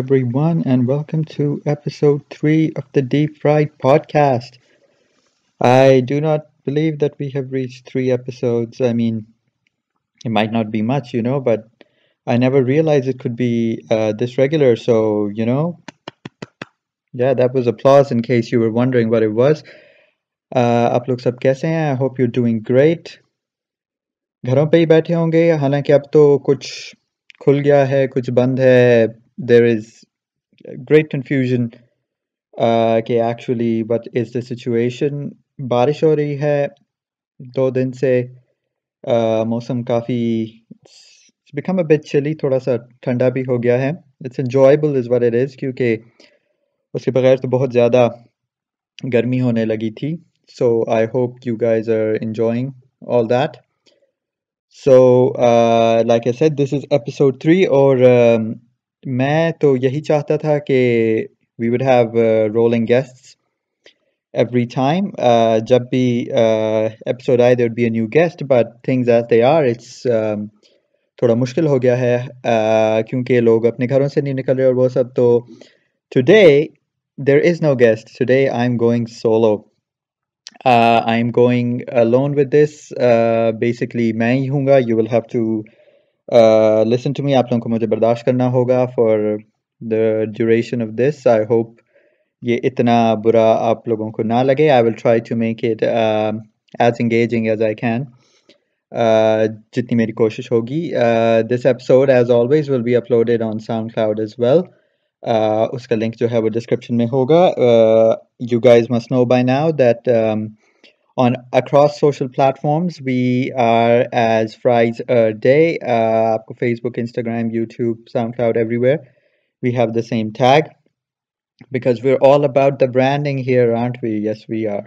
everyone, and welcome to episode three of the Deep Fried Podcast. I do not believe that we have reached three episodes. I mean, it might not be much, you know, but I never realized it could be uh, this regular. So, you know, yeah, that was applause in case you were wondering what it was. Up looks up guessing. I hope you're doing great. گھروں پہ ہی بیٹھے ہوں گے حالانکہ اب تو کچھ کھل گیا ہے کچھ بند ہے there is great confusion. Uh, کہ actually what is the situation بارش ہو رہی ہے؟ دو دن سے uh, موسم کافی بیکم اے بٹ چلی تھوڑا سا ٹھنڈا بھی ہو گیا ہے۔ It's enjoyable as what it is کیونکہ اس کے بغیر تو بہت زیادہ گرمی ہونے لگی تھی۔ So I hope you guys are enjoying all that so like a set this is episode three اور میں تو یہی چاہتا تھا کہ we would have rolling guest every time جب بھی uh, ایپیسوڈ آئے there be a new guest but things as they are it's تھوڑا مشکل ہو گیا ہے. Uh, کیونکہ لوگ اپنے گھروں سے نہیں نکل رہے اور وہ سب تو today there is no guest today I'm going solo I'm going lone with this basically میں ہی ہوں گا. You will have to listen to me آپ لوگوں کو مجھے برداشت کرنا ہوگا for the duration of this I hope یہ اتنا برا آپ لوگوں کو نہ لگے۔ I will try to make it as engaging as I can جتنی میری کوشش ہوگی۔ This episode as always will be uploaded on SoundCloud as well اس کا لنک جو ہے وہ ڈسکرپشن میں ہوگا۔ You guys must know by now that on across social platforms we are as fries a day uh, آپ کو Facebook Instagram YouTube SoundCloud everywhere we have the same tag because we are all about the branding here aren't we yes we are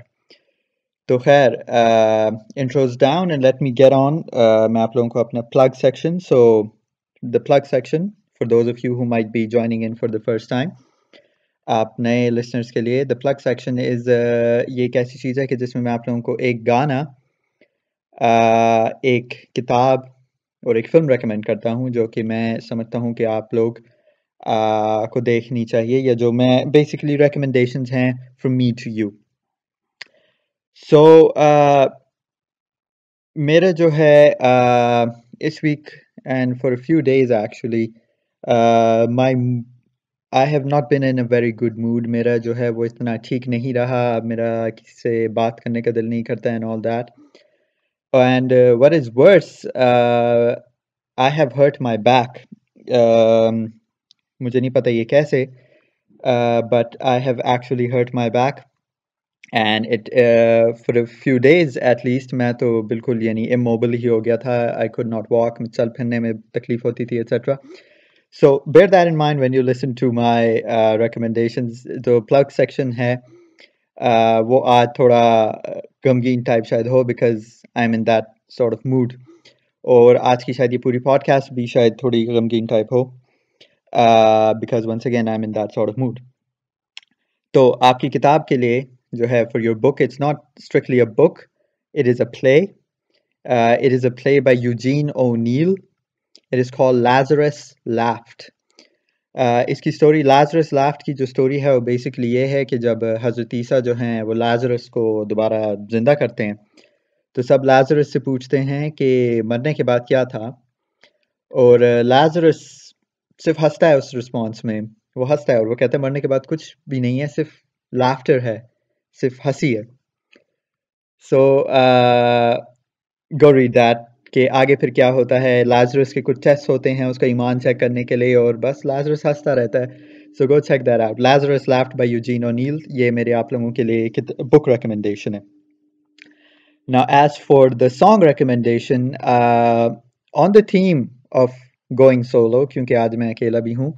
تو خیر intros down and let me get on میں آپ لوگوں کو اپنا plug section so the plug section for those of you who might be joining in for the first time آپ نئے listeners کے لیے دا پلگ سیکشن از یہ ایک ایسی چیز ہے کہ جس میں میں آپ لوگوں کو ایک گانا uh, ایک کتاب اور ایک فلم ریکمینڈ کرتا ہوں جو کہ میں سمجھتا ہوں کہ آپ لوگ uh, کو دیکھنی چاہیے یا جو میں بیسکلی ریکمنڈیشنز ہیں from me to you so میرا جو ہے اس weekend for few days actually my I have not been in a very good mood میرا جو ہے وہ اتنا ٹھیک نہیں رہا. میرا کسی سے بات کرنے کا دل نہیں کرتا and all that and what is worse I have hurt my back مجھے نہیں پتہ یہ کیسے. But I have actually hurt my back and it for few days at least میں تو بالکل یعنی اموبل ہی ہو گیا تھا. آئی کوڈ ناٹ واک چل پھرنے میں تکلیف ہوتی تھی etcetera so bear that in mind when you listen to my recommendations جو پلگ سیکشن ہے وہ آج تھوڑا غمگین ٹائپ شاید ہو because I'm in that sort of mood اور آج کی شاید یہ پوری پوڈ کاسٹ بھی شاید تھوڑی غمگین type who because once again I'm in that sort of mood تو آپ کی کتاب کے لیے جو ہے for your book it's not strictly a book it is a play it is a play by Eugene O'Neill it is call Lazarus laughed اس کی story Lazarus left کی جو اسٹوری ہے وہ بیسکلی یہ ہے کہ جب حضرت عیسیٰ جو ہیں وہ لازرس کو دوبارہ زندہ کرتے ہیں تو سب لازرس سے پوچھتے ہیں کہ مرنے کے بعد کیا تھا؟ اور uh, لازرس صرف ہنستا ہے اس رسپانس میں. وہ ہنستا ہے اور وہ کہتا ہے مرنے کے بعد کچھ بھی نہیں ہے، صرف لافٹر ہے، صرف ہنسی ہے. سو گوری دیٹ کہ آگے پھر کیا ہوتا ہے، لازرس کے کچھ ٹیسٹ ہوتے ہیں اس کا ایمان چیک کرنے کے لیے اور بس لازرس ہنستا رہتا ہے۔ So go check that out Lazarus laughed by Eugene O'Neill یہ میرے آپ لوگوں کے لیے بک ریکمنڈیشن ہے۔ نا as for the song recommendation on the theme of going solo کیونکہ آج میں اکیلا بھی ہوں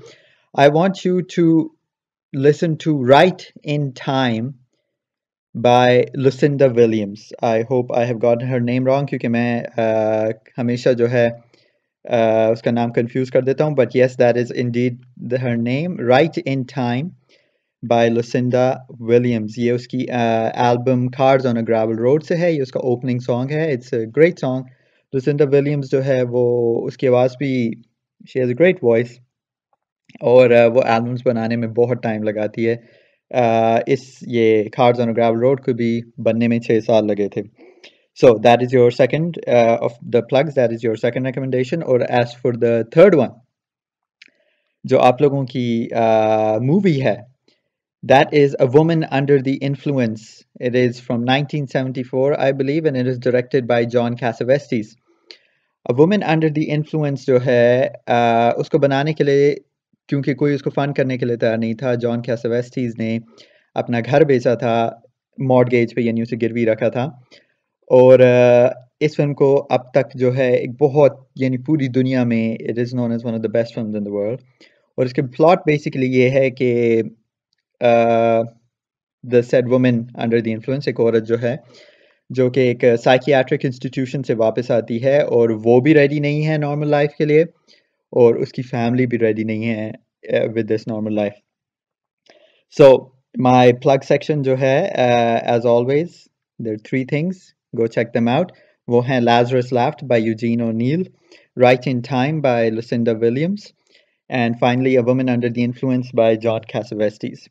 I want you to listen to right in time by Lucinda Williams I hope I have got her name wrong کیونکہ میں ہمیشہ جو ہے اس کا نام کنفیوز کر دیتا ہوں. But yes that is indeed her name right in time by Lucinda Williams یہ اس کی album cars on a gravel road سے ہے. یہ اس کا اوپننگ سانگ ہے. It's a great song Lucinda Williams جو ہے، وہ اس کی آواز بھی she has a great voice اور وہ البمس بنانے میں بہت ٹائم لگاتی ہے. اس یہ کھارز آن گراول روڈ کو بھی بننے میں چھ سال لگے تھے۔ So that is your second of the plugs that is your second recommendation اور as for the third one جو آپ لوگوں کی مووی ہے that is a woman under the influence it is from nineteen seventy four I believe and it is directed by John Cassavetes woman under the influence جو ہے اس کو بنانے کے لیے کیونکہ کوئی اس کو فن کرنے کے لیے تیار نہیں تھا، جان کیسویسٹیز نے اپنا گھر بیچا تھا موڈ گیج پہ یعنی اسے گروی رکھا تھا۔ اور اس فلم کو اب تک جو ہے ایک بہت یعنی پوری دنیا میں it is known as one of the best film in the world اور اس کے پلاٹ بیسکلی یہ ہے کہ the sad woman under the influence ایک عورت جو ہے، جو کہ ایک سائکیاٹرک انسٹیٹیوشن سے واپس آتی ہے اور وہ بھی ریڈی نہیں ہے نارمل لائف کے لیے۔ اور اس کی فیملی بھی ریڈی نہیں ہے with this normal life so my plug section جو ہے as always there three things go check them out وہ ہیں Lazarus laughed by Eugene O'Neill right in time by Lucinda Williams and finally a woman under the influence by John Cassavetes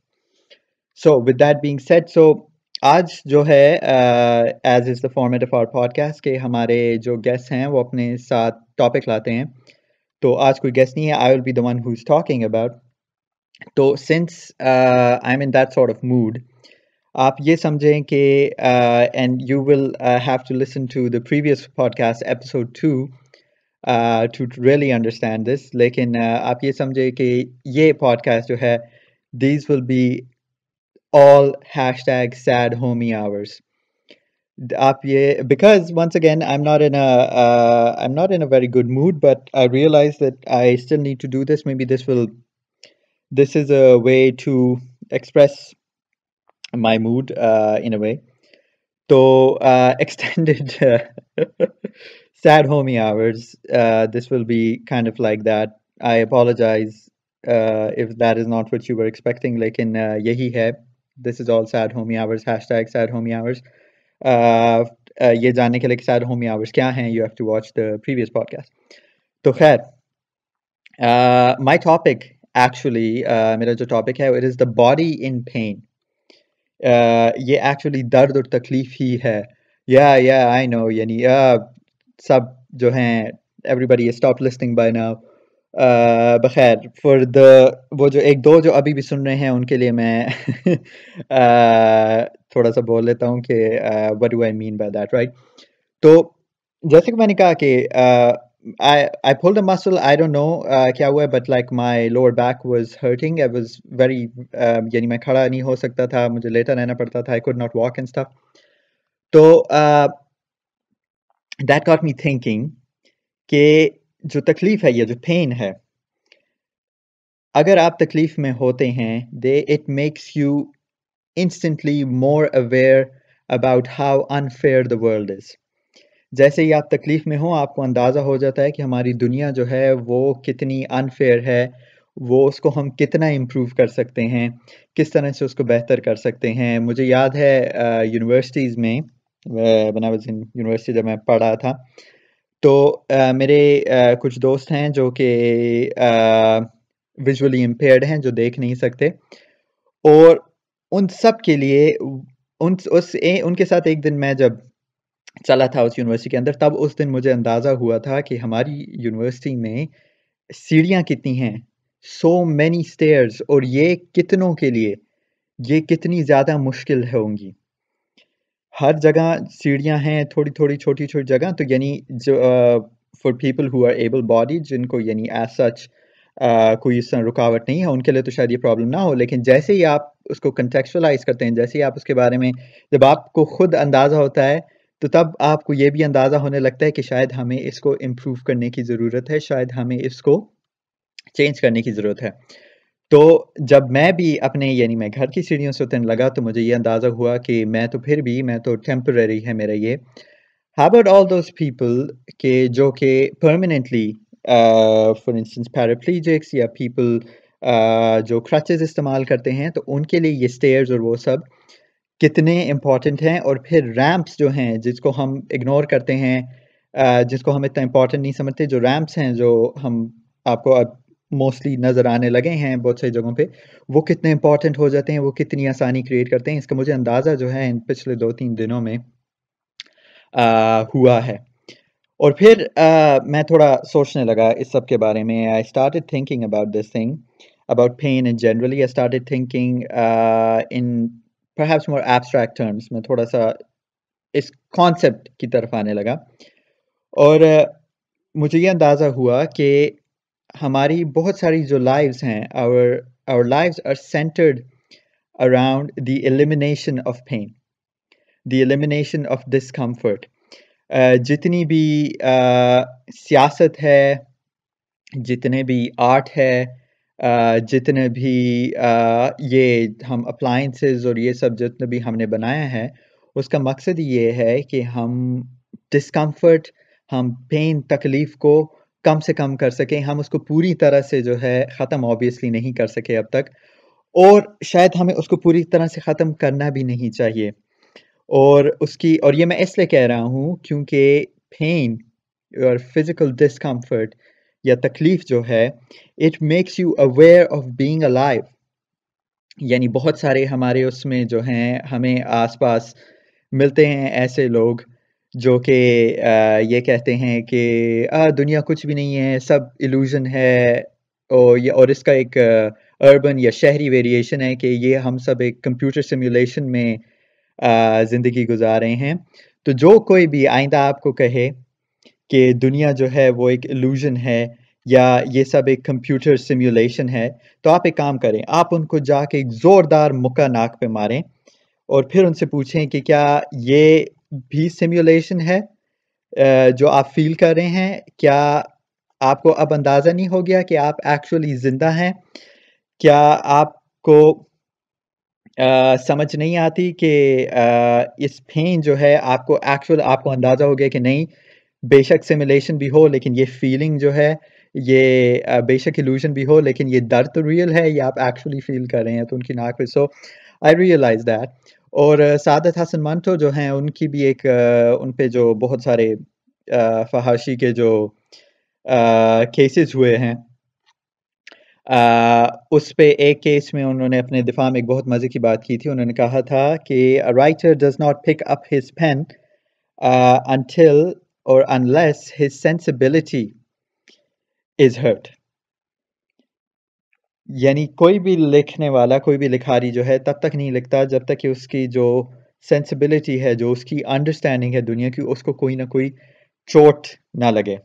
so with that being said so آج جو ہے as is the format of our podcast کہ ہمارے جو guest ہیں وہ اپنے ساتھ ٹاپک لاتے ہیں. تو آج کوئی گیسٹ نہیں ہے I will be the one who is talking about تو since I'm in that sort of mood آپ یہ سمجھیں کہ and you will have to listen to the previous podcast episode two to really understand this لیکن uh, آپ یہ سمجھیں کہ یہ پوڈ کاسٹ جو ہے these will be all hashtag sad homie hours آپ یہ because once again I am not in I am not in a very good mood but I realize that I still need to do this maybe this will this is a way to express my mood in a way تو extended sad homie hours this will be kind of like that I apologize if that is not what you were expecting لیکن یہی ہے this is all sad homie hours hashtag sad homie hours یہ جاننے کے لیے کہ سارے Homi hours کیا ہیں you have to watch the previous podcast تو خیر مائی ٹاپک ایکچولی میرا جو ٹاپک ہے it is the body in pain یہ ایکچولی درد اور تکلیف ہی ہے. یا یا آئی نو یعنی سب جو ہیں everybody stop listening by now بخیر فار دا وہ جو ایک، دو جو ابھی بھی سن رہے ہیں، ان کے لیے میں تھوڑا سا بول لیتا ہوں کہ what do I mean by that right تو جیسے کہ میں نے کہا کہ آئی فول دا مسل آئی ڈونٹ نو کیا ہوا ہے but like my lower back was hurting I was very یعنی میں کھڑا نہیں ہو سکتا تھا، مجھے لیٹا رہنا پڑتا تھا I could not walk and stuff تو دیٹ گاٹ می تھنکنگ کہ جو تکلیف ہے یا جو پین ہے، اگر آپ تکلیف میں ہوتے ہیں they it makes you instantly more aware about how unfair the world is جیسے ہی آپ تکلیف میں ہوں، آپ کو اندازہ ہو جاتا ہے کہ ہماری دنیا جو ہے وہ کتنی انفیئر ہے، وہ اس کو ہم کتنا امپروو کر سکتے ہیں، کس طرح سے اس کو بہتر کر سکتے ہیں۔ مجھے یاد ہے یونیورسٹیز میں بناوز یونیورسٹی جب میں پڑھا تھا، تو میرے کچھ دوست ہیں جو کہ ویژولی امپیئرڈ ہیں، جو دیکھ نہیں سکتے۔ اور ان سب کے لیے، ان، اس ان کے ساتھ ایک دن میں جب چلا تھا اس یونیورسٹی کے اندر، تب اس دن مجھے اندازہ ہوا تھا کہ ہماری یونیورسٹی میں سیڑھیاں کتنی ہیں۔ سو مینی اسٹیئرز اور یہ کتنوں کے لیے، یہ کتنی زیادہ مشکل ہوں گی۔ ہر جگہ سیڑھیاں ہیں، تھوڑی تھوڑی چھوٹی چھوٹی جگہ، تو یعنی جو for people who are able body جن کو یعنی ایز سچ کوئی اس طرح رکاوٹ نہیں ہے، ان کے لیے تو شاید یہ پرابلم نہ ہو، لیکن جیسے ہی آپ اس کو کنٹیکچولائز کرتے ہیں، جیسے ہی آپ اس کے بارے میں جب آپ کو خود اندازہ ہوتا ہے، تو تب آپ کو یہ بھی اندازہ ہونے لگتا ہے کہ شاید ہمیں اس کو امپروو کرنے کی ضرورت ہے، شاید ہمیں اس کو چینج کرنے کی ضرورت ہے۔ تو جب میں بھی اپنے یعنی میں گھر کی سیڑھیوں سے اترنے لگا، تو مجھے یہ اندازہ ہوا کہ میں تو پھر بھی، میں تو ٹیمپرری ہے میرا یہ۔ ہیبٹ آل دوز پیپل کہ جو کہ پرماننٹلی فار انسٹنس پیراپلیجکس یا پیپل جو کرچز استعمال کرتے ہیں، تو ان کے لیے یہ اسٹیئرز اور وہ سب کتنے امپورٹنٹ ہیں اور پھر ریمپس جو ہیں، جس کو ہم اگنور کرتے ہیں جس کو ہم اتنا امپورٹنٹ نہیں سمجھتے، جو ریمپس ہیں، جو ہم آپ کو موسٹلی نظر آنے لگے ہیں بہت سی جگہوں پہ، وہ کتنے امپورٹنٹ ہو جاتے ہیں، وہ کتنی آسانی کریٹ کرتے ہیں، اس کا مجھے اندازہ جو ہے، ان پچھلے دو تین دنوں میں ہوا ہے۔ اور پھر میں تھوڑا سوچنے لگا اس سب کے بارے میں۔ I started thinking about this thing about pain in generally I started thinking in perhaps more abstract terms میں تھوڑا سا اس کانسیپٹ کی طرف آنے لگا۔ اور مجھے یہ اندازہ ہوا کہ ہماری بہت ساری جو لائفز ہیں اور our lives are centred around the elimination of pain the elimination of discomfort جتنی بھی سیاست ہے، جتنے بھی آرٹ ہے جتنے بھی یہ ہم اپلائنسز اور یہ سب جتنے بھی ہم نے بنایا ہے، اس کا مقصد یہ ہے کہ ہم ڈسکمفرٹ ہم پین تکلیف کو کم سے کم کر سکیں، ہم اس کو پوری طرح سے جو ہے ختم آبویسلی نہیں کر سکے اب تک، اور شاید ہمیں اس کو پوری طرح سے ختم کرنا بھی نہیں چاہیے۔ اور اس کی، اور یہ میں اس لیے کہہ رہا ہوں کیونکہ پین اور فزیکل ڈسکمفرٹ یا تکلیف جو ہے it makes you aware of being a life یعنی بہت سارے ہمارے اس میں جو ہیں، ہمیں آس پاس ملتے ہیں ایسے لوگ جو کہ یہ کہتے ہیں کہ دنیا کچھ بھی نہیں ہے، سب ایلوژن ہے اور یہ، اور اس کا ایک اربن یا شہری ویریشن ہے کہ یہ ہم سب ایک کمپیوٹر سیمولیشن میں زندگی گزار رہے ہیں۔ تو جو کوئی بھی آئندہ آپ کو کہے کہ دنیا جو ہے وہ ایک ایلوژن ہے یا یہ سب ایک کمپیوٹر سیمولیشن ہے، تو آپ ایک کام کریں، آپ ان کو جا کے ایک زوردار مکہ ناک پہ ماریں اور پھر ان سے پوچھیں کہ کیا یہ بھی سیمولیشن ہے؟ جو آپ فیل کر رہے ہیں، کیا آپ کو اب اندازہ نہیں ہو گیا کہ آپ ایکچولی زندہ ہیں؟ کیا آپ کو سمجھ نہیں آتی کہ اس پین جو ہے، آپ کو ایکچوئل آپ کو اندازہ ہو گیا کہ نہیں، بے شک سیمولیشن بھی ہو، لیکن یہ فیلنگ جو ہے، یہ بے شک ایلوژن بھی ہو، لیکن یہ درد تو ریئل ہے، یہ آپ ایکچولی فیل کر رہے ہیں، تو ان کی ناک پہ۔ سو آئی ریئلائز دیٹ اور سعادت حسن منٹو جو ہیں، ان کی بھی ایک ان پہ جو بہت سارے فحاشی کے جو کیسز ہوئے ہیں۔ اس پہ ایک کیس میں انہوں نے اپنے دفاع میں ایک بہت مزے کی بات کی تھی۔ انہوں نے کہا تھا کہ writer does not pick up his pen until اور unless his sensibility is hurt یعنی کوئی بھی لکھنے والا، کوئی بھی لکھاری جو ہے تب تک نہیں لکھتا جب تک کہ اس کی جو سینسبلٹی ہے، جو اس کی انڈرسٹینڈنگ ہے دنیا کی، اس کو کوئی نہ کوئی چوٹ نہ لگے۔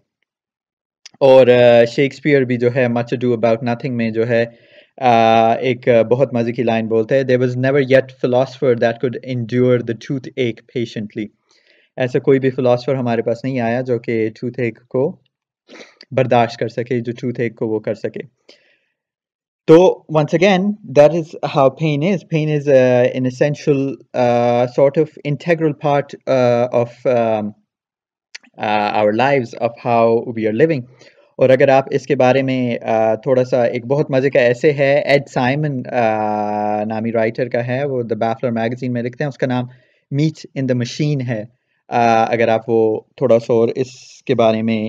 اور شیکسپیئر بھی جو ہے مچ ڈو اباؤٹ نتھنگ میں جو ہے ایک بہت مزے کی لائن بولتے ہیں۔ There was never yet philosopher that could endure the toothache ایک پیشنٹلی ایسا کوئی بھی فلاسفر ہمارے پاس نہیں آیا جو کہ ٹوتھ ایک کو برداشت کر سکے، جو ٹوتھ ایک کو وہ کر سکے۔ تو once again that is how pain is pain is in sort of integral part of our lives of how we are living اور اگر آپ اس کے بارے میں تھوڑا سا ایک بہت مزے کا ایسے ہے، ایڈ سائمن نامی رائٹر کا ہے، وہ دا بیفلر میگزین میں لکھتے ہیں، اس کا نام میچ ان دا مشین ہے۔ اگر آپ وہ تھوڑا سا اور اس کے بارے میں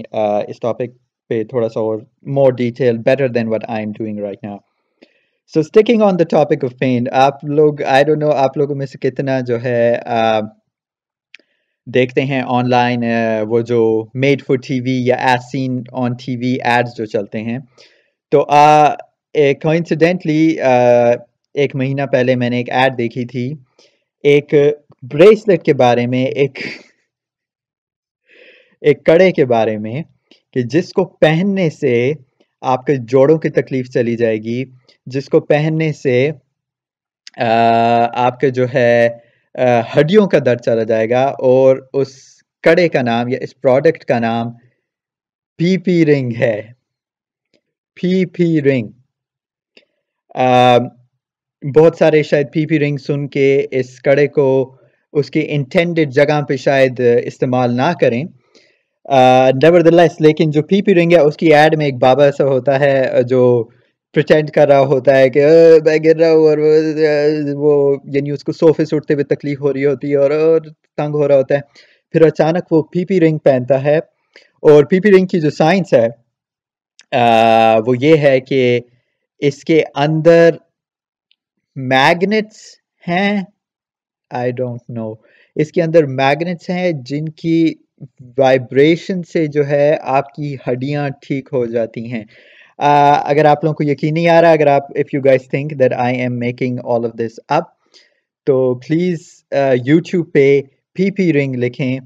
اس ٹاپک پہ تھوڑا سا اور more detail better than what I am doing right now so sticking on the topic of pain آپ لوگ آئی ڈونٹ نو آپ لوگوں میں سے کتنا جو ہے دیکھتے ہیں آن لائن وہ جو میڈ فور ٹی وی یا as seen on TV ads جو چلتے ہیں۔ تو کوئنسیڈنٹلی ایک مہینہ پہلے میں نے ایک ایڈ دیکھی تھی۔ ایک بریسلیٹ کے بارے میں، ایک ایک کڑے کے بارے میں کہ جس کو پہننے سے آپ کے جوڑوں کی تکلیف چلی جائے گی۔ جس کو پہننے سے آپ کے جو ہے ہڈیوں کا درد چلا جائے گا اور اس کڑے کا نام یا اس پروڈکٹ کا نام پی پی رنگ ہے۔ پی پی رنگ۔ بہت سارے شاید پی پی رنگ سن کے اس کڑے کو اس کی انٹینڈڈ جگہ پہ شاید استعمال نہ کریں۔ نیور لیس لیکن جو پی پی رنگ ہے، اس کی ایڈ میں ایک بابا ایسا ہوتا ہے جو پرٹینڈ کر رہا ہوتا ہے کہ میں گر رہا ہوں اور وہ یعنی اس کو صوفے سے اٹھتے ہوئے تکلیف ہو رہی ہوتی ہے اور تنگ ہو رہا ہوتا ہے۔ پھر اچانک وہ پی پی رنگ پہنتا ہے اور پی پی رنگ کی جو سائنس ہے وہ یہ ہے کہ اس کے اندر میگنیٹس ہیں۔ آئی ڈونٹ نو اس کے اندر میگنیٹس ہیں جن کی وائبریشن سے جو ہے آپ کی ہڈیاں ٹھیک ہو جاتی ہیں۔ اگر آپ لوگوں کو یقین نہیں آ رہا، اگر آپ if you guys think that I am making all of this up تو پلیز یوٹیوب پہ پی پی رنگ لکھیں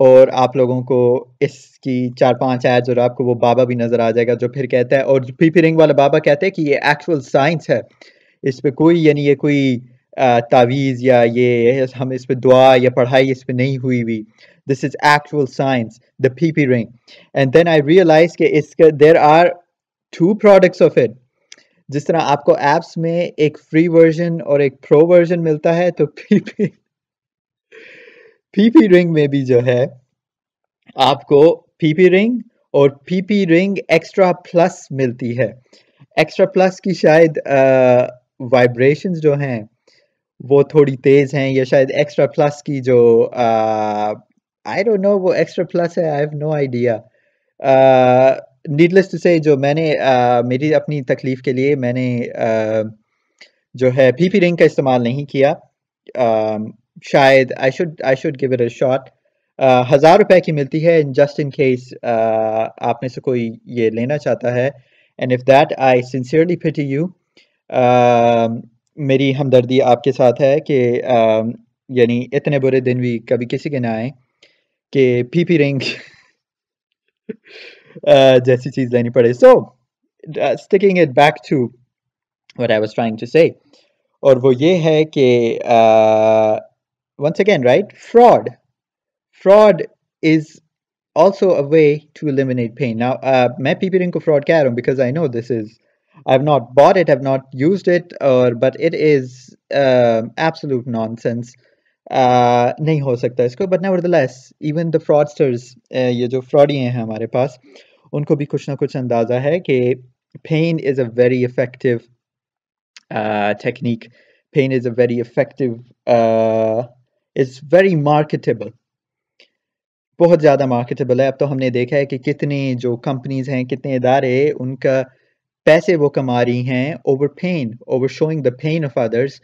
اور آپ لوگوں کو اس کی چار پانچ ایڈز اور آپ کو وہ بابا بھی نظر آ جائے گا جو پھر کہتا ہے، اور پی پی رنگ والا بابا کہتے ہیں کہ یہ ایکچوئل سائنس ہے۔ اس پہ کوئی یعنی یہ کوئی تعویذ یا یہ ہم اس پہ دعا یا پڑھائی اس پہ نہیں ہوئی ہوئی۔ دس is actual science the P P ring and then I realise کہ اس کا there are two products of it جس طرح آپ کو ایپس میں ایک فری ورژن اور ایک پرو ورژن ملتا ہے، تو پی پی پی پی رنگ میں بھی جو ہے، آپ کو پی پی رنگ اور پی پی رنگ ایکسٹرا پلس ملتی ہے۔ ایکسٹرا پلس کی شاید وائبریشنز جو ہیں، وہ تھوڑی تیز ہیں یا شاید ایکسٹرا پلس کی جو آئی ڈونٹ نو وہ ایکسٹرا پلس ہے I have no idea needless to say جو میں نے میری اپنی تکلیف کے لیے میں نے جو ہے پی پی رنگ کا استعمال نہیں کیا۔ شاید I should I should give it a shot ہزار روپے کی ملتی ہے۔ جسٹ ان کیس آپ میں سے کوئی یہ لینا چاہتا ہے۔ And if that I sincerely pity you میری ہمدردی آپ کے ساتھ ہے کہ یعنی اتنے برے دن بھی کبھی کسی کے نہ آئیں کہ پی پی رنگ جیسی چیز لینی پڑے so sticking it back to what I was trying to say اور وہ یہ ہے کہ one second right fraud fraud is also a way to eliminate pain نا میں پی پی رنگ کو فراڈ کہہ رہا ہوں because I know this is I have not bought it have not used it اور but it is absolute nonsense نہیں ہو سکتا اس کو۔ But nevertheless even the fraudsters یہ جو فراڈی ہیں ہمارے پاس، ان کو بھی کچھ نہ کچھ اندازہ ہے کہ pain is a very effective technique pain is a very effective is very marketable بہت زیادہ مارکیٹیبل ہے۔ اب تو ہم نے دیکھا ہے کہ کتنی جو کمپنیز ہیں، کتنے ادارے ان کا پیسے وہ کما رہی ہیں over pain over showing the pain of others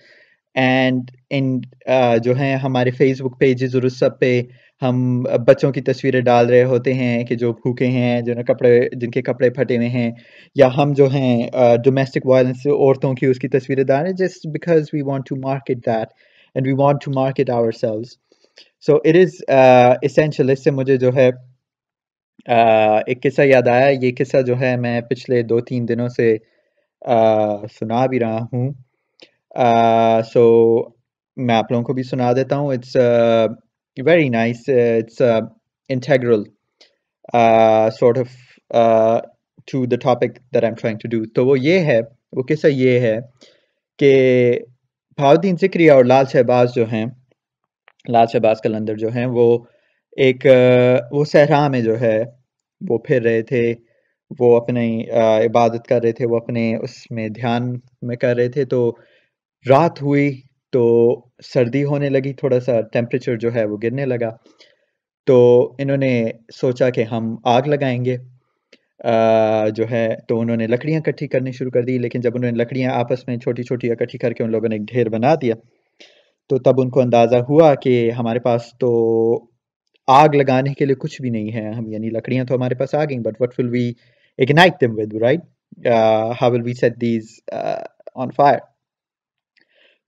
and in uh, جو ہیں ہمارے فیس بک پیجز اور اس سب پہ ہم بچوں کی تصویریں ڈال رہے ہوتے ہیں کہ جو بھوکے ہیں جو کپڑے، جن کے کپڑے پھٹے ہوئے ہیں، یا ہم جو ہیں uh, ڈومیسٹک وائلنس عورتوں کی اس کی تصویریں ڈال رہے ہیں just because we want to market that and we want to market our sales so it is essential اس سے مجھے جو ہے uh, ایک قصہ یاد آیا۔ یہ قصہ جو ہے، میں پچھلے دو تین دنوں سے سنا بھی رہا ہوں۔ Uh, سو میں آپ لوگوں کو بھی سنا دیتا ہوں. It's very nice it's integral sort of to the topic there I'm trying to do تو وہ یہ ہے، وہ قصہ یہ ہے کہ بہاؤدین ذکری اور لال شہباز جو ہیں، لال شہباز کلندر جو ہیں، وہ ایک uh, وہ صحرا میں جو ہے، وہ پھر رہے تھے، وہ اپنی uh, عبادت کر رہے تھے، وہ اپنے اس میں دھیان میں کر رہے تھے۔ تو رات ہوئی تو سردی ہونے لگی، تھوڑا سا ٹیمپریچر جو ہے وہ گرنے لگا۔ تو انہوں نے سوچا کہ ہم آگ لگائیں گے۔ جو ہے، تو انہوں نے لکڑیاں اکٹھی کرنی شروع کر دی۔ لیکن جب انہوں نے لکڑیاں آپس میں چھوٹی چھوٹی اکٹھی کر کے ان لوگوں نے ایک ڈھیر بنا دیا، تو تب ان کو اندازہ ہوا کہ ہمارے پاس تو آگ لگانے کے لیے کچھ بھی نہیں ہے۔ ہم یعنی لکڑیاں تو ہمارے پاس آ گئیں but what will we ignite them with right how will we set these on fire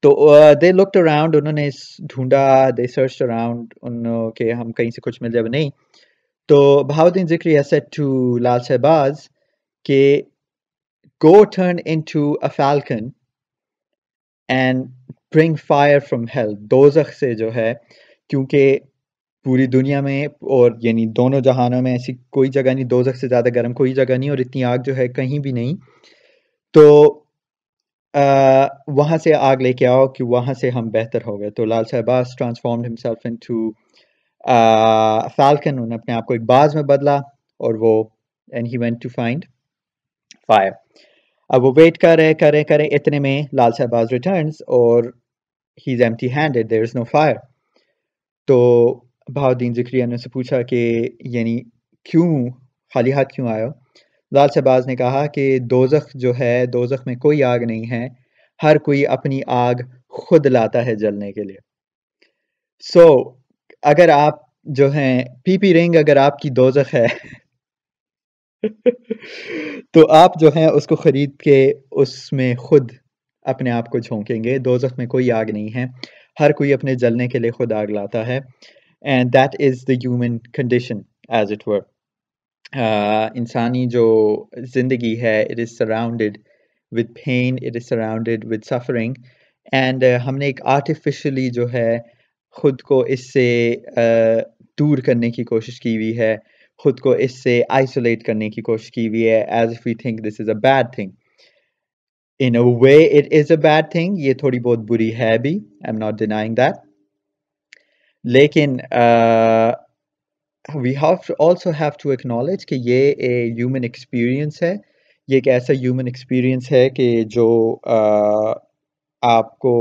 تو دے لکڈ اراؤنڈ انہوں نے ڈھونڈا دے سرچ اراؤنڈ ان کے ہم کہیں سے کچھ مل جائے، نہیں۔ تو بہاؤدین ذکری سیٹ ٹو لال شہباز کہ go turn into a falcon and bring fire from hell دوزخ سے جو ہے، کیونکہ پوری دنیا میں اور یعنی دونوں جہانوں میں ایسی کوئی جگہ نہیں، دوزخ سے زیادہ گرم کوئی جگہ نہیں اور اتنی آگ جو ہے کہیں بھی نہیں۔ تو وہاں سے آگ لے کے آؤ کہ وہاں سے ہم بہتر ہو گئے۔ تو Lal Sahab's transformed himself into انہوں نے اپنے آپ کو ایک باز میں بدلا اور وہ and he went to find fire اب وہ ویٹ کر رہے کرے کرے اتنے میں لال صاحباز ریٹرنس اور he is empty handed there is no fire تو بہاؤدین ذکریہ نے سے پوچھا کہ یعنی کیوں، خالی ہاتھ کیوں آئے ہو؟ لال شہباز نے کہا کہ دوزخ جو ہے دوزخ میں کوئی آگ نہیں ہے۔ ہر کوئی اپنی آگ خود لاتا ہے جلنے کے لیے۔ سو so, اگر آپ جو ہیں پی پی رنگ اگر آپ کی دوزخ ہے تو آپ جو ہیں اس کو خرید کے اس میں خود اپنے آپ کو جھونکیں گے۔ دوزخ میں کوئی آگ نہیں ہے۔ ہر کوئی اپنے جلنے کے لیے خود آگ لاتا ہے۔ And that is the human condition as it were انسانی جو زندگی ہے it is surrounded with pain it is surrounded with suffering and ہم نے ایک آرٹیفیشلی جو ہے، خود کو اس سے دور کرنے کی کوشش کی ہوئی ہے، خود کو اس سے آئسولیٹ کرنے کی کوشش کی ہوئی ہے as if you think this is a bad thing in a way it is a bad thing یہ تھوڑی بہت بری ہے بھی I am not denying that لیکن we have also have to acknowledge کہ یہ اے ہیومن ایکسپیرئنس ہے۔ یہ ایک ایسا ہیومن ایکسپیرئنس ہے کہ جو آپ کو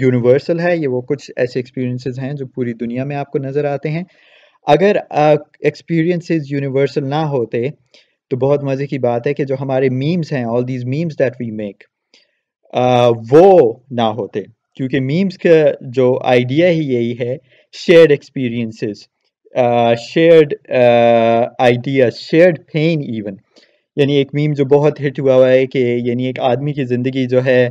یونیورسل ہے۔ یہ وہ کچھ ایسے ایکسپیرینسز ہیں جو پوری دنیا میں آپ کو نظر آتے ہیں۔ اگر ایکسپیرینسز یونیورسل نہ ہوتے، تو بہت مزے کی بات ہے کہ جو ہمارے میمز ہیں all these memes that we make وہ نہ ہوتے۔ کیونکہ میمز کا جو آئیڈیا ہی یہی ہے shared experiences shared ideas shared pain even یعنی ایک میم جو بہت ہٹ ہوا ہوا ہے کہ یعنی ایک آدمی کی زندگی جو ہے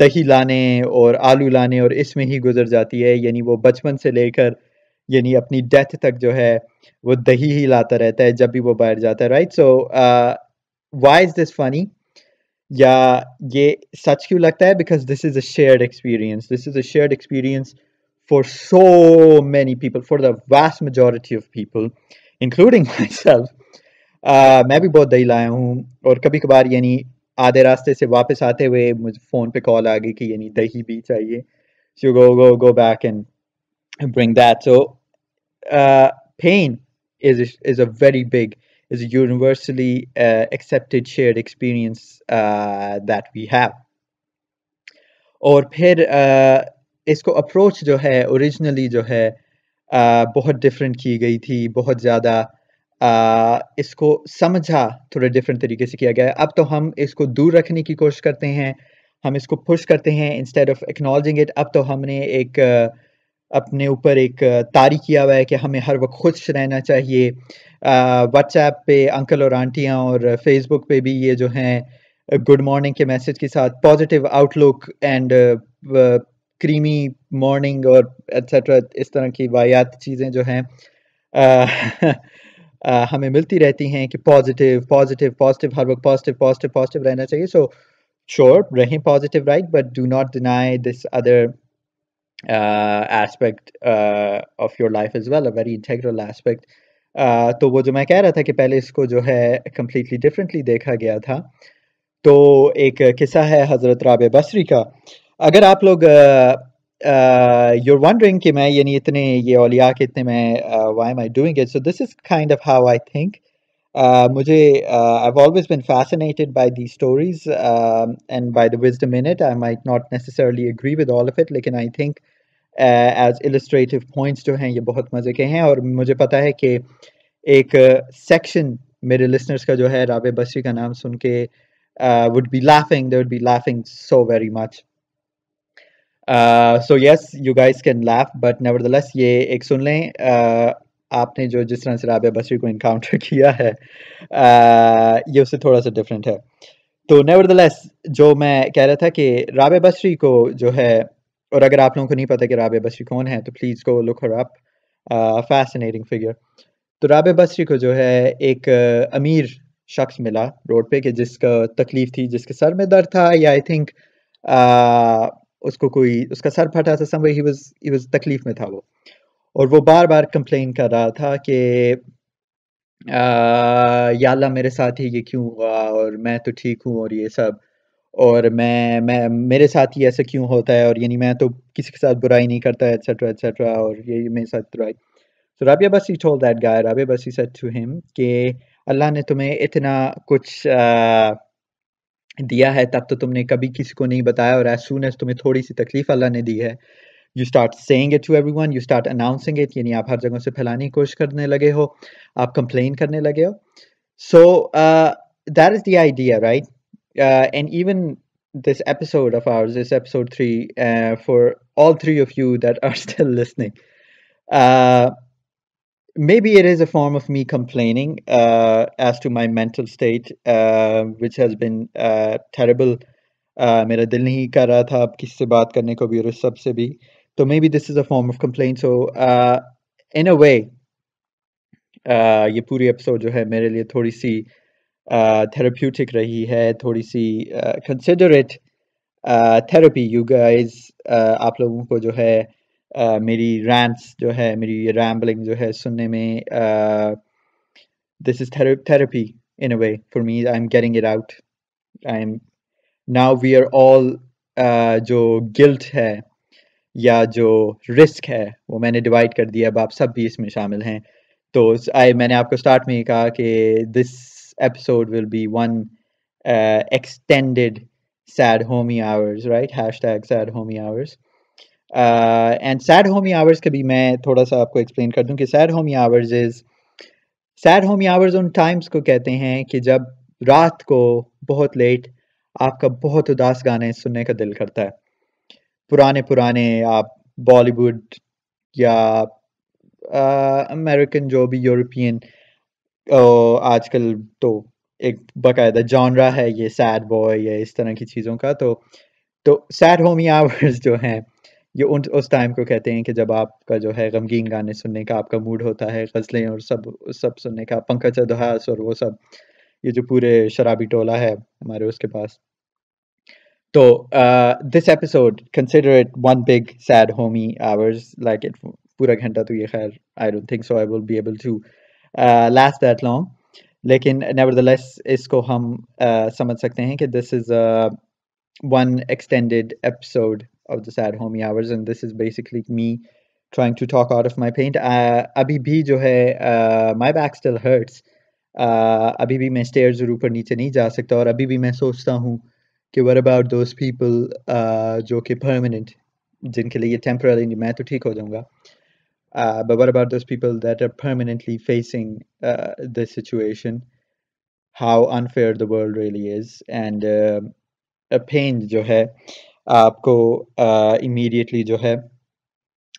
دہی لانے اور آلو لانے اور اس میں ہی گزر جاتی ہے۔ یعنی وہ بچپن سے لے کر یعنی اپنی ڈیتھ تک جو ہے، وہ دہی ہی لاتا رہتا ہے جب بھی وہ باہر جاتا ہے رائٹ سو وائی از دس فنی یا یہ سچ کیوں لگتا ہے؟ Because this is a shared experience this is a shared experience for so many people for the vast majority of people including myself میں بھی بہت دہی لایا ہوں اور کبھی کبھار یعنی آدھے راستے سے واپس آتے ہوئے مجھے فون پہ کال آ گئی کہ یعنی دہی بھی چاہیے so go go go back and bring that so pain is is a very big is a universally accepted shared experience that we have اور پھر اس کو اپروچ جو ہے اوریجنلی جو ہے بہت ڈفرینٹ کی گئی تھی، بہت زیادہ اس کو سمجھا، تھوڑے ڈفرینٹ طریقے سے کیا گیا۔ ہے اب تو ہم اس کو دور رکھنے کی کوشش کرتے ہیں، ہم اس کو پش کرتے ہیں انسٹیڈ آف اکنالجنگ اٹ اب تو ہم نے ایک اپنے اوپر ایک تاری کیا ہوا ہے کہ ہمیں ہر وقت خوش رہنا چاہیے۔ واٹس ایپ پہ انکل اور آنٹیاں اور فیس بک پہ بھی یہ جو ہیں گڈ مارننگ کے میسج کے ساتھ positive outlook and creamy morning اور ایٹسٹرا اس طرح کی واحد چیزیں جو ہیں ہمیں ملتی رہتی ہیں کہ پازیٹیو پازیٹیو پازیٹیو ہر وقت پازیٹیو پازیٹیو پازیٹیو رہنا چاہیے۔ سو شور رہیں positive right but do not deny this other aspect of your life is well a very integral aspect تو وہ جو میں کہہ رہا تھا کہ پہلے اس کو جو ہے کمپلیٹلی ڈفرینٹلی دیکھا گیا تھا۔ تو ایک قصہ ہے حضرت رابع بصری کا۔ اگر آپ لوگ یور ونڈرنگ کہ میں یعنی اتنے، یہ اولیاء کے اتنے میں why am I doing it so this is kind of how I think مجھے I always been fascinated by the stories and by the wisdom in it I might not necessarily agree with all of it لیکن I think as illustrative points جو ہیں، یہ بہت مزے کے ہیں. اور مجھے پتہ ہے کہ ایک سیکشن میرے لسنرس کا جو ہے رابع بصری کا نام سن کے would be laughing they would be laughing so very much so yes you guys can leave but nevertheless یہ ایک سن لیں آپ نے جو جس طرح سے رابعہ بصری کو انکاؤنٹر کیا ہے یہ اس سے تھوڑا سا ڈفرینٹ ہے تو نیور دا لیس جو میں کہہ رہا تھا کہ رابع بصری کو جو ہے اور اگر آپ لوگوں کو نہیں پتا کہ رابع بصری کون ہے تو پلیز کو لک ہر اپ فیسنیٹنگ فگر تو رابع بصری کو جو ہے ایک امیر شخص ملا روڈ پہ کہ جس کا تکلیف تھی جس کے سر میں درد تھا یا آئی تھنک اس کو کوئی، اس کا سر پھٹا تھا سم ہی واز ہی واز تکلیف میں تھا وہ۔ اور وہ بار بار کمپلین کر رہا تھا کہ یا اللہ میرے ساتھ ہی یہ کیوں ہوا، اور میں تو ٹھیک ہوں اور یہ سب۔ اور میں میں، میرے ساتھ ہی ایسا کیوں ہوتا ہے، اور یعنی میں تو کسی کے ساتھ برائی نہیں کرتا ایٹسیٹرا ایٹسیٹرا اور یہ میرے ساتھ برائی۔ تو Rabia Basri told that guy Rabia Basri set to ہم کہ اللہ نے تمہیں اتنا کچھ دیا ہے تب تو تم نے کبھی کسی کو نہیں بتایا اور ایز سون ایز تمہیں تھوڑی سی تکلیف اللہ نے دی ہے you start saying it to everyone you start announcing it یعنی آپ ہر جگہ سے پھیلانے کی کوشش کرنے لگے ہو آپ کمپلین کرنے لگے ہو So uh, that is the idea, right? Uh, and even this episode of ours, this episode three, uh, maybe it is a form of me complaining as to my mental state which has been terrible میرا دل نہیں کر رہا تھا اب کسی سے بات کرنے کو بھی اور اس سب سے بھی تو maybe this is a form of complain so in a way یہ پوری اپسوڈ جو ہے میرے لیے تھوڑی سی تھیراپیوٹک رہی ہے تھوڑی سی consider it therapy you guys آپ لوگوں کو جو ہے میری رینس جو ہے، میری یہ ریمبلنگ جو ہے سننے میں this is therapy in a way for me I am carrying it out I am now we are all جو گلٹ ہے یا جو رسک ہے، وہ میں نے ڈیوائڈ کر دیا، اب آپ سب بھی اس میں شامل ہیں۔ تو آئی میں نے آپ کو اسٹارٹ میں یہ کہا کہ this episode will be one extended sad homie hours right hashtag sad homie hours and sad homie hours کا بھی میں تھوڑا سا آپ کو ایکسپلین کر دوں کہ sad homie hours is sad homie hours in times کو کہتے ہیں کہ جب رات کو بہت لیٹ آپ کا بہت اداس گانے سننے کا دل کرتا ہے پرانے پرانے آپ بالی ووڈ یا امریکن جو بھی یورپین آج کل تو ایک باقاعدہ جانرا ہے یہ سیڈ بوائے یا اس طرح کی چیزوں کا تو تو سیڈ ہومی آورز جو ہیں یہ ان اس ٹائم کو کہتے ہیں کہ جب آپ کا جو ہے غمگین گانے سننے کا آپ کا موڈ ہوتا ہے، غزلیں اور سب سب سننے کا، پنکھا چدہاس اور وہ سب، یہ جو پورے شرابی ٹولہ ہے ہمارے اس کے پاس۔ تو this episode consider it one big sad homie hours like it پورا گھنٹہ تو یہ خیر I don't think so I will be able to last that long لیکن نیور دا لیس اس کو ہم سمجھ سکتے ہیں کہ this is one extended episode of the sad homie hours and this is basically me trying to talk out of my pain. Uh, ابھی بھی جو ہے uh, my back still hurts. Uh, ابھی بھی میں اسٹیئرز اوپر نیچے نہیں جا سکتا اور ابھی بھی میں سوچتا ہوں کہ وٹ اباؤٹ دوز پیپل جو کہ پرماننٹ جن کے لیے یہ ٹیمپرری میں تو ٹھیک ہو جاؤں گا what about those people that are permanently facing the situation how unfair the world really is and pain جو ہے آپ کو امیڈیٹلی جو ہے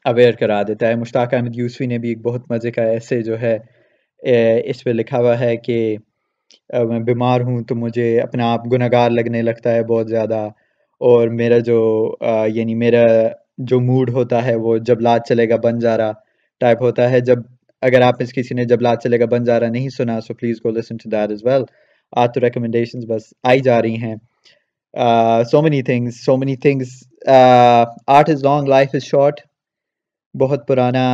اویئر کرا دیتا ہے۔ مشتاق احمد یوسفی نے بھی ایک بہت مزے کا ایسے جو ہے اس پہ لکھا ہوا ہے کہ میں بیمار ہوں تو مجھے اپنا آپ گناہ گار لگنے لگتا ہے بہت زیادہ۔ اور میرا جو یعنی میرا جو موڈ ہوتا ہے وہ جبلات چلے گا، بن جا رہا ٹائپ ہوتا ہے۔ جب اگر آپ اس کسی نے جبلات چلے گا، بن جا رہا نہیں سنا so please go listen to that as well آپ تو ریکمنڈیشنز بس آئی جا رہی ہیں۔ So many things so many things art is long life is short بہت پرانا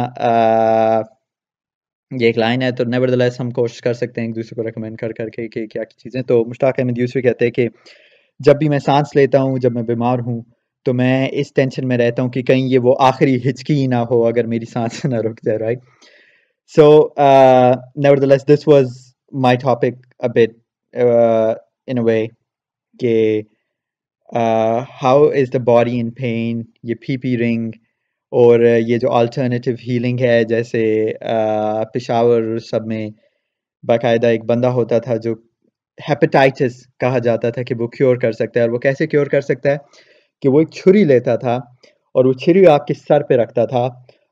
یہ ایک لائن ہے، تو نیور دا لیس ہم کوشش کر سکتے ہیں ایک دوسرے کو ریکمینڈ کر کر کے، کہ کیا کیا چیزیں۔ تو مشتاق احمد یوسف کہتے ہیں کہ جب بھی میں سانس لیتا ہوں، جب میں بیمار ہوں، تو میں اس ٹینشن میں رہتا ہوں کہ کہیں یہ وہ آخری ہچکی ہی نہ ہو اگر میری سانس نہ رک جائے right so nevertheless this was my topic about in a way کہ how is the body in pain یہ پی پی رنگ اور یہ جو آلٹرنیٹیو ہیلنگ ہے، جیسے پشاور سب میں باقاعدہ ایک بندہ ہوتا تھا جو ہیپیٹائٹس کہا جاتا تھا کہ وہ کیور کر سکتا ہے اور وہ کیسے کیور کر سکتا ہے؟ کہ وہ ایک چھری لیتا تھا اور وہ چھری آپ کے سر پہ رکھتا تھا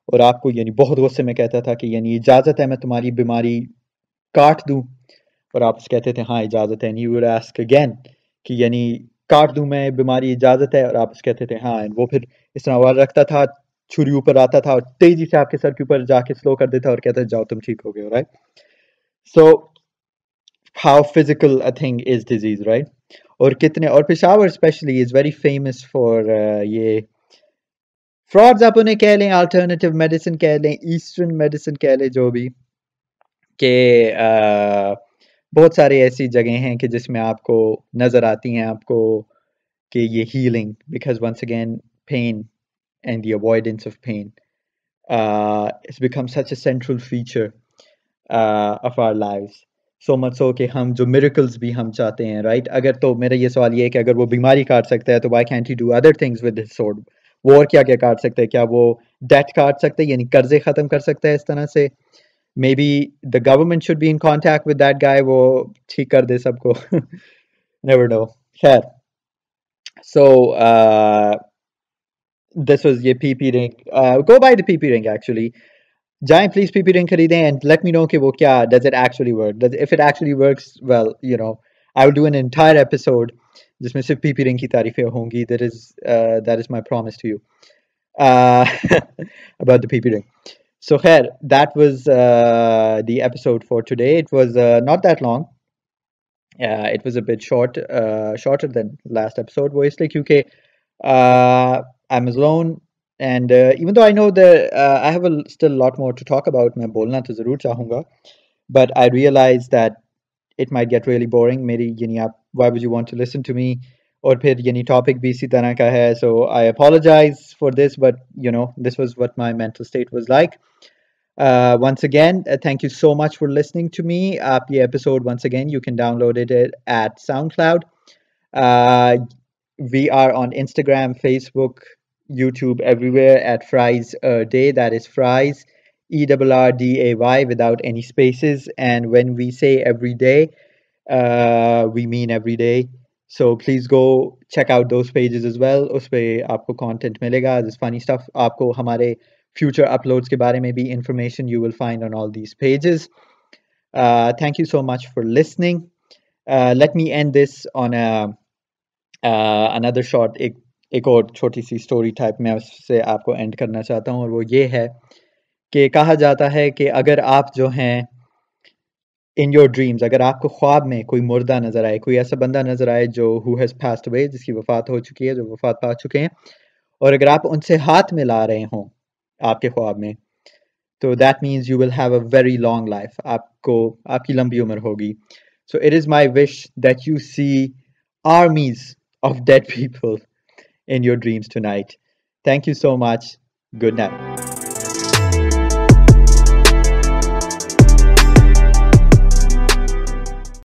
اور آپ کو یعنی بہت غصے میں کہتا تھا کہ یعنی اجازت ہے، میں تمہاری بیماری کاٹ دوں اور آپ کہتے تھے ہاں اجازت ہے یو اسک اگین کہ یعنی کاٹ دوں میں بیماری اجازت ہے اور آپ اس کہتے تھے ہاں وہ پھر اس طرح وار رکھتا تھا چھری اوپر آتا تھا اور تیزی سے آپ کے سر کے اوپر جا کے سلو کر دیتا اور کہتا جاؤ تم ٹھیک ہو گئے right so how physical a thing is disease right اور کتنے اور Peshawar especially is very famous for یہ فراڈز آپ انہیں کہہ لیں آلٹرنیٹیو میڈیسن کہہ لیں ایسٹرن میڈیسن کہہ لیں جو بھی کہ uh, بہت سارے ایسی جگہیں ہیں کہ جس میں آپ کو نظر آتی ہیں، آپ کو کہ یہ healing because once again pain and the avoidance of pain it's become such a central feature of our life so much so کہ ہم جو میریکلز بھی ہم چاہتے ہیں رائٹ right? اگر تو میرا یہ سوال یہ ہے کہ اگر وہ بیماری کاٹ سکتا ہے تو why can't he do other things with his sword وہ اور کیا کیا کاٹ سکتا ہے؟ کیا وہ ڈیٹ کاٹ سکتا ہے؟ یعنی قرضے ختم کر سکتا ہے اس طرح سے؟ Maybe the government should be in contact with that guy وہ ٹھیک کر دے سب کو۔ نیور نو خیر۔ سو دس واز یہ پی پی رنگ go by the P P رنگ ایکچولی جائیں پلیز پی پی رنگ خریدیں اینڈ لیٹ می نو کہ وہ کیا does it actually work does if it actually works well you know I will do an entire episode جس میں صرف پی پی رنگ کی تعریفیں ہوں گی۔ That is that is my promise to you about the P P ring so خیر that was the episode for today it was not that long it was a but short shorter than last episode وہ اس لیے کیونکہ Amazon and even though I know I have still lot more to talk about میں بولنا تو ضرور چاہوں گا but I realize that it my get really boring میری یعنی آپ why was you want to listen to me اور پھر یعنی ٹاپک بھی اسی طرح کا ہے. So I apologize for this but you know this was what my mental state was like once again thank you so much for listening to me آپ یہ episode once again you can download it at SoundCloud we are on Instagram Facebook YouTube every where at fries day that is fries E double R D A Y without any spaces and when we say every day we mean every day so please go check out those pages as well اس پہ آپ کو content ملے گا دس فنی stuff آپ کو ہمارے future uploads کے بارے میں بھی information you will find on all these pages thank you so much for listening let me end this on another short ایک ایک اور چھوٹی سی اسٹوری ٹائپ میں اس سے آپ کو اینڈ کرنا چاہتا ہوں اور وہ یہ ہے کہ کہا جاتا ہے کہ اگر آپ جو ہیں ان یور ڈریمز اگر آپ کو خواب میں کوئی مردہ نظر آئے، کوئی ایسا بندہ نظر آئے جو ہو ہیز پاسڈ اوے جس کی وفات ہو چکی ہے، جو وفات پا چکے ہیں، اور اگر آپ ان سے ہاتھ ملا رہے ہوں آپ کے خواب میں، تو that means you will have a very long life آپ کو، آپ کی لمبی عمر ہوگی so it is my wish that you see armies of dead people in your dreams tonight. Thank you so much. Good night.